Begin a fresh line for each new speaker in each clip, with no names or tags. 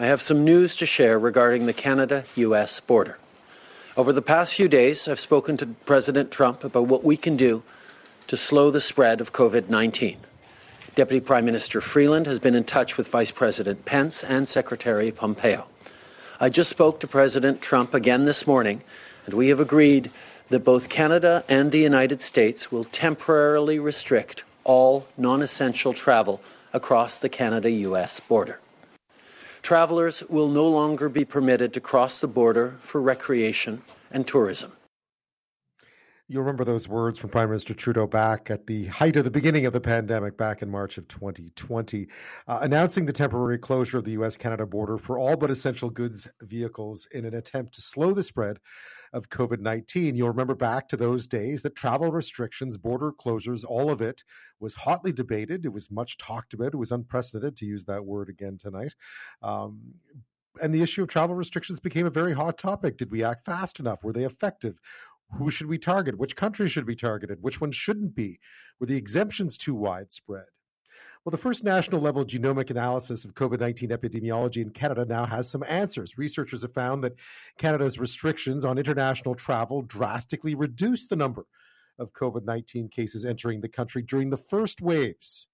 I have some news to share regarding the Canada US border. Over the past few days, I've spoken to President Trump about what we can do to slow the spread of COVID 19. Deputy Prime Minister Freeland has been in touch with Vice President Pence and Secretary Pompeo. I just spoke to President Trump again this morning, and we have agreed that both Canada and the United States will temporarily restrict all non essential travel across the Canada US border. Travelers will no longer be permitted to cross the border for recreation and tourism.
You'll remember those words from Prime Minister Trudeau back at the height of the beginning of the pandemic back in March of 2020, uh, announcing the temporary closure of the US Canada border for all but essential goods vehicles in an attempt to slow the spread of COVID 19. You'll remember back to those days that travel restrictions, border closures, all of it was hotly debated. It was much talked about. It was unprecedented, to use that word again tonight. Um, and the issue of travel restrictions became a very hot topic. Did we act fast enough? Were they effective? Who should we target? Which countries should be targeted? Which ones shouldn't be? Were the exemptions too widespread? Well, the first national level genomic analysis of COVID 19 epidemiology in Canada now has some answers. Researchers have found that Canada's restrictions on international travel drastically reduced the number of COVID 19 cases entering the country during the first waves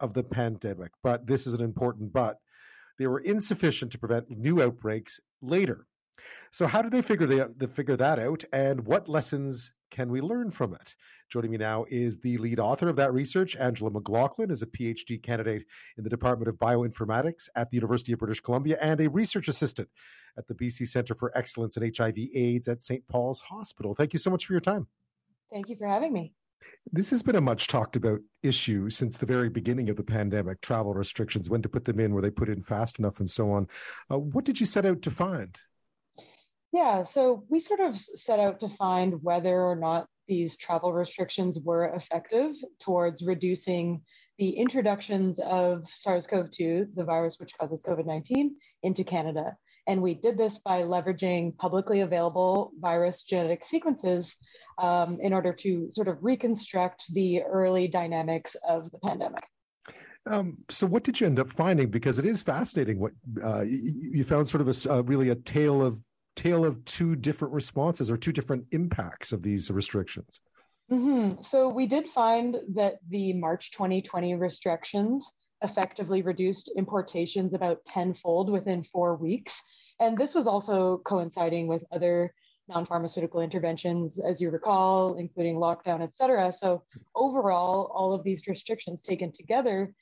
of the pandemic. But this is an important but. They were insufficient to prevent new outbreaks later. So, how did they figure, the, they figure that out, and what lessons can we learn from it? Joining me now is the lead author of that research, Angela McLaughlin, is a PhD candidate in the Department of Bioinformatics at the University of British Columbia and a research assistant at the BC Centre for Excellence in HIV/AIDS at St. Paul's Hospital. Thank you so much for your time.
Thank you for having me.
This has been a much talked about issue since the very beginning of the pandemic travel restrictions, when to put them in, were they put in fast enough, and so on. Uh, what did you set out to find?
Yeah, so we sort of set out to find whether or not these travel restrictions were effective towards reducing the introductions of SARS CoV 2, the virus which causes COVID 19, into Canada. And we did this by leveraging publicly available virus genetic sequences um, in order to sort of reconstruct the early dynamics of the pandemic.
Um, so, what did you end up finding? Because it is fascinating. What uh, you, found, sort of a uh, really a tale of tale of two different responses or two different impacts of these restrictions?
Mm-hmm. So we did find that the March 2020 restrictions effectively reduced importations about tenfold within four weeks. And this was also coinciding with other non-pharmaceutical interventions, as you recall, including lockdown, et cetera. So overall, all of these restrictions taken together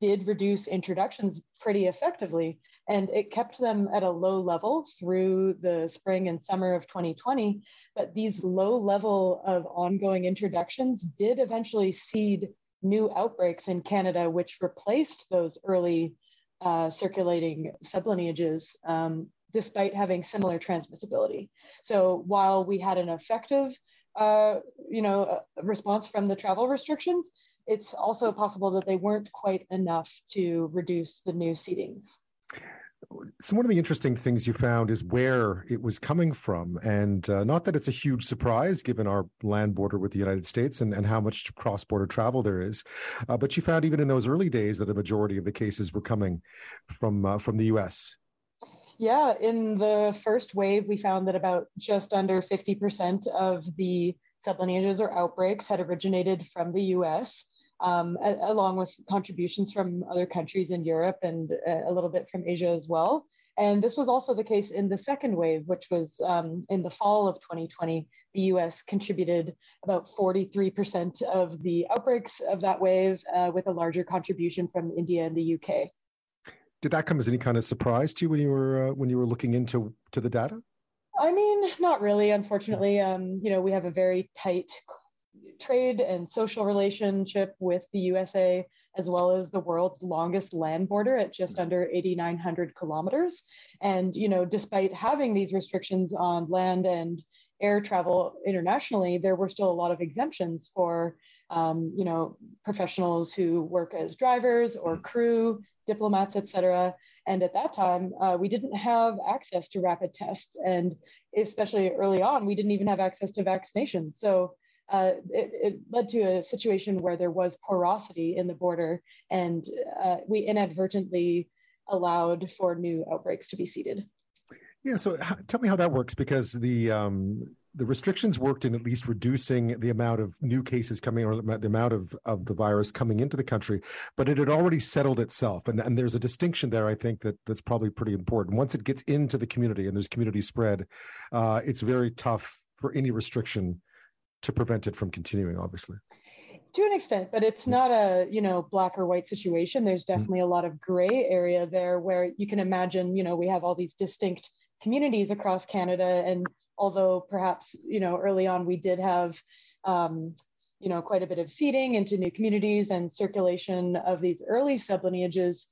did reduce introductions pretty effectively. And it kept them at a low level through the spring and summer of 2020. But these low level of ongoing introductions did eventually seed new outbreaks in Canada, which replaced those early uh, circulating sublineages, um, despite having similar transmissibility. So while we had an effective, uh, you know, response from the travel restrictions, it's also possible that they weren't quite enough to reduce the new seedings.
So one of the interesting things you found is where it was coming from, and uh, not that it's a huge surprise given our land border with the United States and, and how much cross-border travel there is, uh, but you found even in those early days that a majority of the cases were coming from uh, from the U.S.
Yeah, in the first wave, we found that about just under 50% of the sublineages or outbreaks had originated from the US um, a, along with contributions from other countries in Europe and a, a little bit from Asia as well. And this was also the case in the second wave, which was um, in the fall of 2020. The US contributed about 43% of the outbreaks of that wave, uh, with a larger contribution from India and the UK.
Did that come as any kind of surprise to you when you were uh, when you were looking into to the data?
I mean, not really. Unfortunately, um, you know, we have a very tight trade and social relationship with the USA, as well as the world's longest land border at just under 8,900 kilometers. And, you know, despite having these restrictions on land and air travel internationally, there were still a lot of exemptions for, um, you know, professionals who work as drivers or crew, diplomats, et cetera. And at that time, uh, we didn't have access to rapid tests. And especially early on, we didn't even have access to vaccination. So uh, it, it, led to a situation where there was porosity in the border, and uh, we inadvertently allowed for new outbreaks to be seeded.
Yeah, so tell me how that works because the um, the restrictions worked in at least reducing the amount of new cases coming or the amount of, of the virus coming into the country, but it had already settled itself. And, and there's a distinction there, I think, that that's probably pretty important. Once it gets into the community and there's community spread, uh, it's very tough for any restriction to prevent it from continuing, obviously.
To an extent but it's not a you know black or white situation. There's mm-hmm. definitely a lot of gray area there where you can imagine you know we have all these distinct communities across canada. And although perhaps you know early on we did have um, you know quite a bit of seeding into new communities and circulation of these early sublineages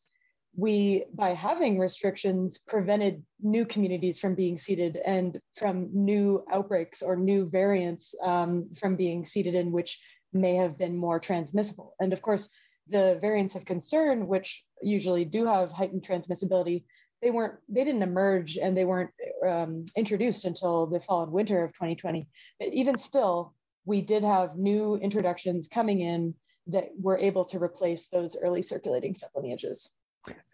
we by having restrictions prevented new communities from being seeded and from new outbreaks or new variants um, from being seeded in which may have been more transmissible. And of course the variants of concern which usually do have heightened transmissibility they weren't they didn't emerge and they weren't um, introduced until the fall and winter of 2020 but even still we did have new introductions coming in that were able to replace those early circulating sublineages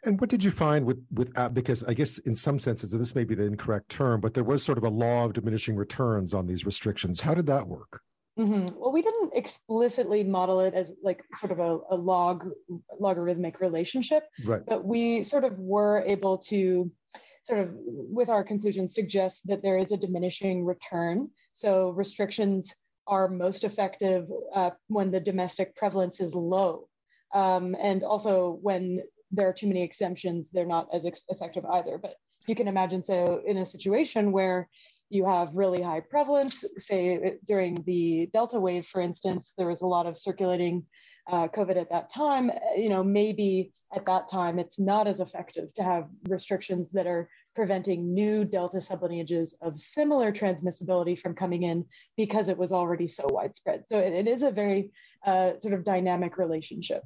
and what did you find with with uh, because I guess in some senses and this may be the incorrect term, but there was sort of a law of diminishing returns on these restrictions. How did that work?
Mm-hmm. Well, we didn't explicitly model it as like sort of a, a log logarithmic relationship,
right.
but we sort of were able to sort of with our conclusions suggest that there is a diminishing return. So restrictions are most effective uh, when the domestic prevalence is low. Um, and also when there are too many exemptions, they're not as effective either. But you can imagine so in a situation where you have really high prevalence. Say during the Delta wave, for instance, there was a lot of circulating uh, COVID at that time. You know, maybe at that time it's not as effective to have restrictions that are preventing new Delta sublineages of similar transmissibility from coming in because it was already so widespread. So it, it is a very uh, sort of dynamic relationship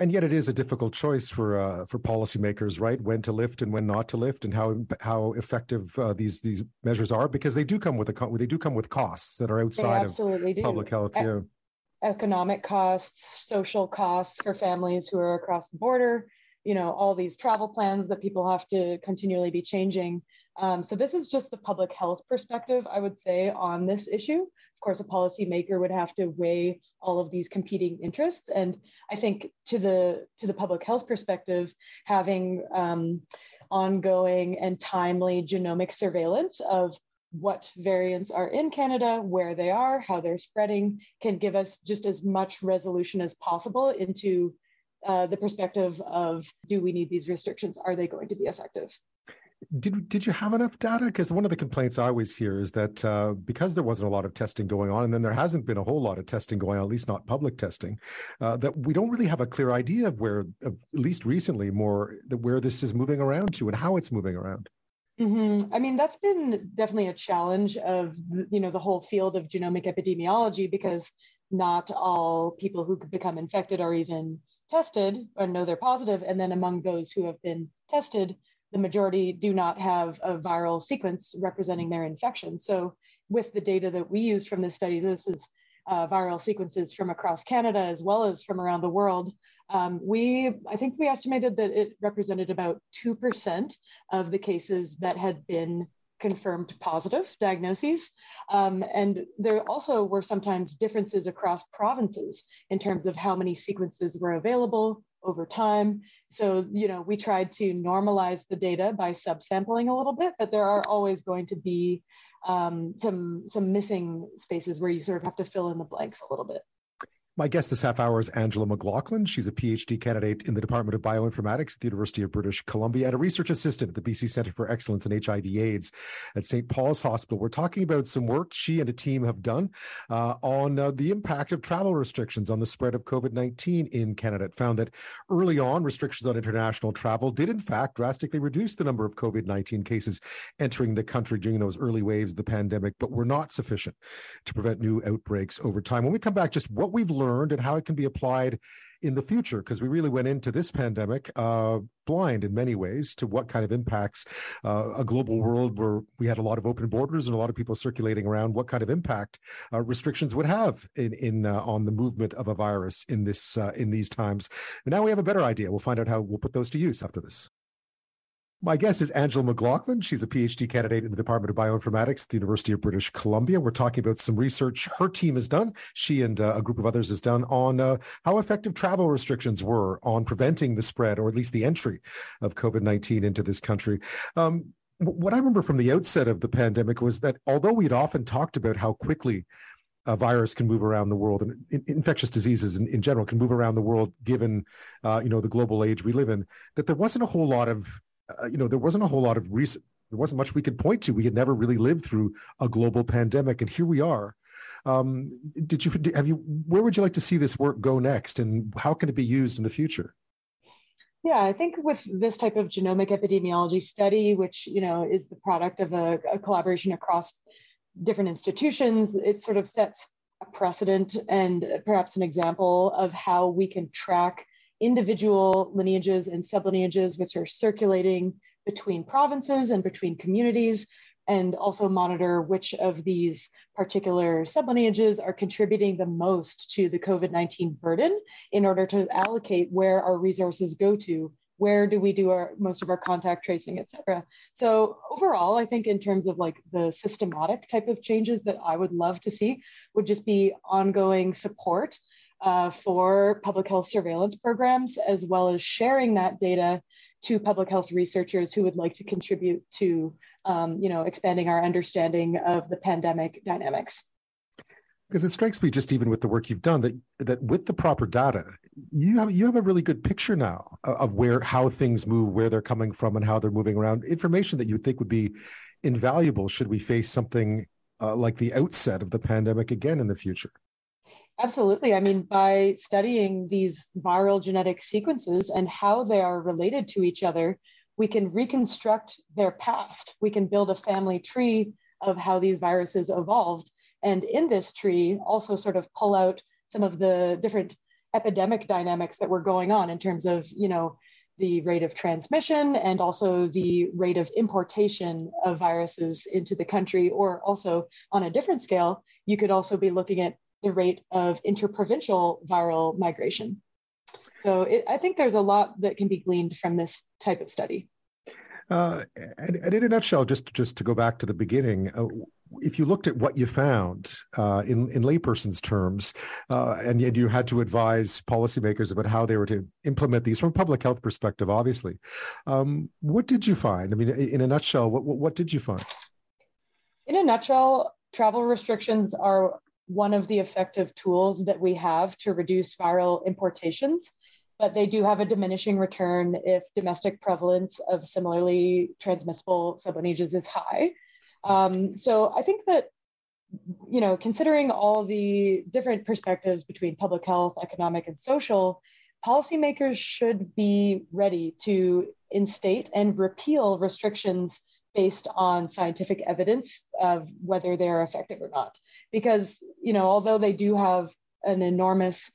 and yet it is a difficult choice for uh, for policymakers, right? When to lift and when not to lift, and how how effective uh, these these measures are, because they do come with a they do come with costs that are outside of do. public health. E- yeah.
Economic costs, social costs for families who are across the border. You know, all these travel plans that people have to continually be changing. Um, so this is just the public health perspective, I would say, on this issue of course, a policymaker would have to weigh all of these competing interests. And I think to the to the public health perspective, having um, ongoing and timely genomic surveillance of what variants are in Canada, where they are, how they're spreading, can give us just as much resolution as possible into uh, the perspective of do we need these restrictions? Are they going to be effective?
Did did you have enough data? Because one of the complaints I always hear is that uh, because there wasn't a lot of testing going on, and then there hasn't been a whole lot of testing going on, at least not public testing, uh, that we don't really have a clear idea of where, of, at least recently, more where this is moving around to and how it's moving around.
Mm-hmm. I mean, that's been definitely a challenge of you know the whole field of genomic epidemiology because not all people who become infected are even tested or know they're positive, and then among those who have been tested the majority do not have a viral sequence representing their infection. So with the data that we used from this study, this is uh, viral sequences from across Canada as well as from around the world. Um, we, I think we estimated that it represented about 2% of the cases that had been confirmed positive diagnoses. Um, and there also were sometimes differences across provinces in terms of how many sequences were available, over time. So, you know, we tried to normalize the data by subsampling a little bit, but there are always going to be um, some some missing spaces where you sort of have to fill in the blanks a little bit.
My guest this half hour is Angela McLaughlin. She's a PhD candidate in the Department of Bioinformatics at the University of British Columbia and a research assistant at the BC Centre for Excellence in HIV/AIDS at St. Paul's Hospital. We're talking about some work she and a team have done uh, on uh, the impact of travel restrictions on the spread of COVID 19 in Canada. It found that early on, restrictions on international travel did, in fact, drastically reduce the number of COVID 19 cases entering the country during those early waves of the pandemic, but were not sufficient to prevent new outbreaks over time. When we come back, just what we've learned learned and how it can be applied in the future? Because we really went into this pandemic uh, blind in many ways to what kind of impacts uh, a global world where we had a lot of open borders and a lot of people circulating around, what kind of impact uh, restrictions would have in, in uh, on the movement of a virus in this uh, in these times. And now we have a better idea. We'll find out how we'll put those to use after this. My guest is Angela McLaughlin. She's a PhD candidate in the Department of Bioinformatics at the University of British Columbia. We're talking about some research her team has done, she and uh, a group of others has done on uh, how effective travel restrictions were on preventing the spread, or at least the entry of COVID 19 into this country. Um, what I remember from the outset of the pandemic was that although we'd often talked about how quickly a virus can move around the world and infectious diseases in, in, general can move around the world given uh, you know the global age we live in that there wasn't a whole lot of uh, you know, there wasn't a whole lot of recent, there wasn't much we could point to. We had never really lived through a global pandemic, and here we are. Um, did you have you? Where would you like to see this work go next, and how can it be used in the future?
Yeah, I think with this type of genomic epidemiology study, which you know is the product of a, a collaboration across different institutions, it sort of sets a precedent and perhaps an example of how we can track individual lineages and sublineages which are circulating between provinces and between communities, and also monitor which of these particular sublineages are contributing the most to the COVID 19 burden in order to allocate where our resources go to. Where do we do our most of our contact tracing, et cetera? So overall, I think in terms of like the systematic type of changes that I would love to see would just be ongoing support uh, for public health surveillance programs, as well as sharing that data to public health researchers who would like to contribute to, um, you know, expanding our understanding of the pandemic dynamics.
Because it strikes me, just even with the work you've done, that that with the proper data, you have you have a really good picture now of where how things move, where they're coming from, and how they're moving around. Information that you think would be invaluable should we face something uh, like the outset of the pandemic again in the future.
Absolutely. I mean, by studying these viral genetic sequences and how they are related to each other, we can reconstruct their past. We can build a family tree of how these viruses evolved. And in this tree, also sort of pull out some of the different epidemic dynamics that were going on in terms of, you know, the rate of transmission and also the rate of importation of viruses into the country, or also on a different scale, you could also be looking at the rate of interprovincial viral migration. So it, I think there's a lot that can be gleaned from this type of study.
Uh, and, and, in a nutshell, just just to go back to the beginning, uh, if you looked at what you found uh, in in layperson's terms, uh, and, and you had to advise policymakers about how they were to implement these from a public health perspective, obviously, um, what did you find? I mean, in a nutshell, what what did you find?
In a nutshell, travel restrictions are one of the effective tools that we have to reduce viral importations, but they do have a diminishing return if domestic prevalence of similarly transmissible sublineages is high. Um, so I think that you know, considering all the different perspectives between public health, economic, and social, policymakers should be ready to instate and repeal restrictions based on scientific evidence of whether they're effective or not. Because, you know, although they do have an enormous,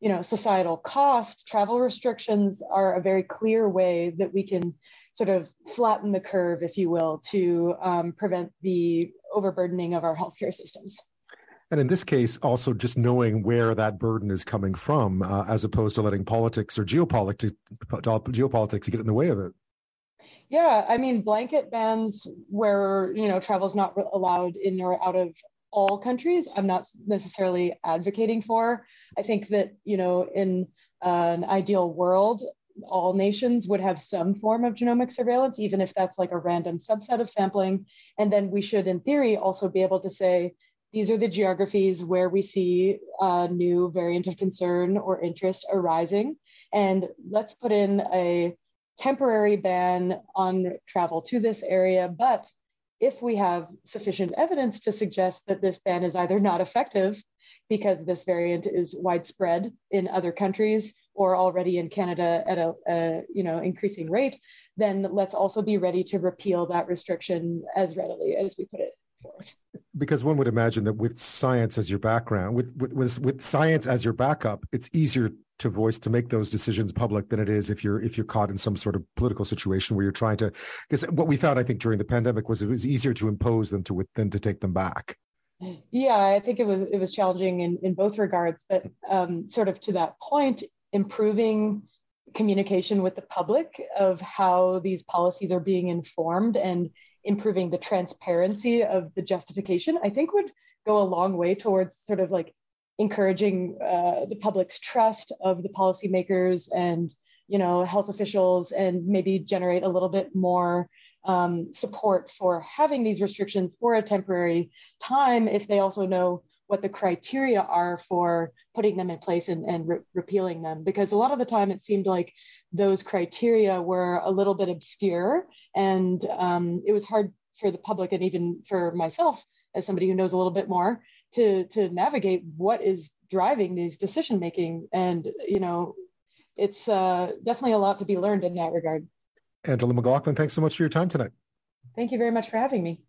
you know, societal cost, travel restrictions are a very clear way that we can sort of flatten the curve, if you will, to um, prevent the overburdening of our healthcare systems.
And in this case, also just knowing where that burden is coming from, uh, as opposed to letting politics or geopolitics geopolitics get in the way of it.
Yeah, I mean, blanket bans where you know travel is not allowed in or out of all countries. I'm not necessarily advocating for. I think that you know, in uh, an ideal world, all nations would have some form of genomic surveillance, even if that's like a random subset of sampling. And then we should, in theory, also be able to say these are the geographies where we see a new variant of concern or interest arising. And let's put in a temporary ban on travel to this area. But if we have sufficient evidence to suggest that this ban is either not effective because this variant is widespread in other countries or already in Canada at a, a, you know increasing rate, then let's also be ready to repeal that restriction as readily as we put it forth.
Because one would imagine that with science as your background, with, with with science as your backup, it's easier to voice to make those decisions public than it is if you're if you're caught in some sort of political situation where you're trying to because what we found i think during the pandemic was it was easier to impose than to than to take them back.
Yeah i think it was it was challenging in in both regards but um, sort of to that point improving communication with the public of how these policies are being informed and improving the transparency of the justification i think would go a long way towards sort of like encouraging uh, the public's trust of the policymakers and you know health officials and maybe generate a little bit more um, support for having these restrictions for a temporary time if they also know what the criteria are for putting them in place and, and re- repealing them because a lot of the time it seemed like those criteria were a little bit obscure and um, it was hard for the public and even for myself as somebody who knows a little bit more to to navigate what is driving these decision making and you know it's uh, definitely a lot to be learned in that regard.
Angela mclaughlin thanks so much for your time tonight.
Thank you very much for having me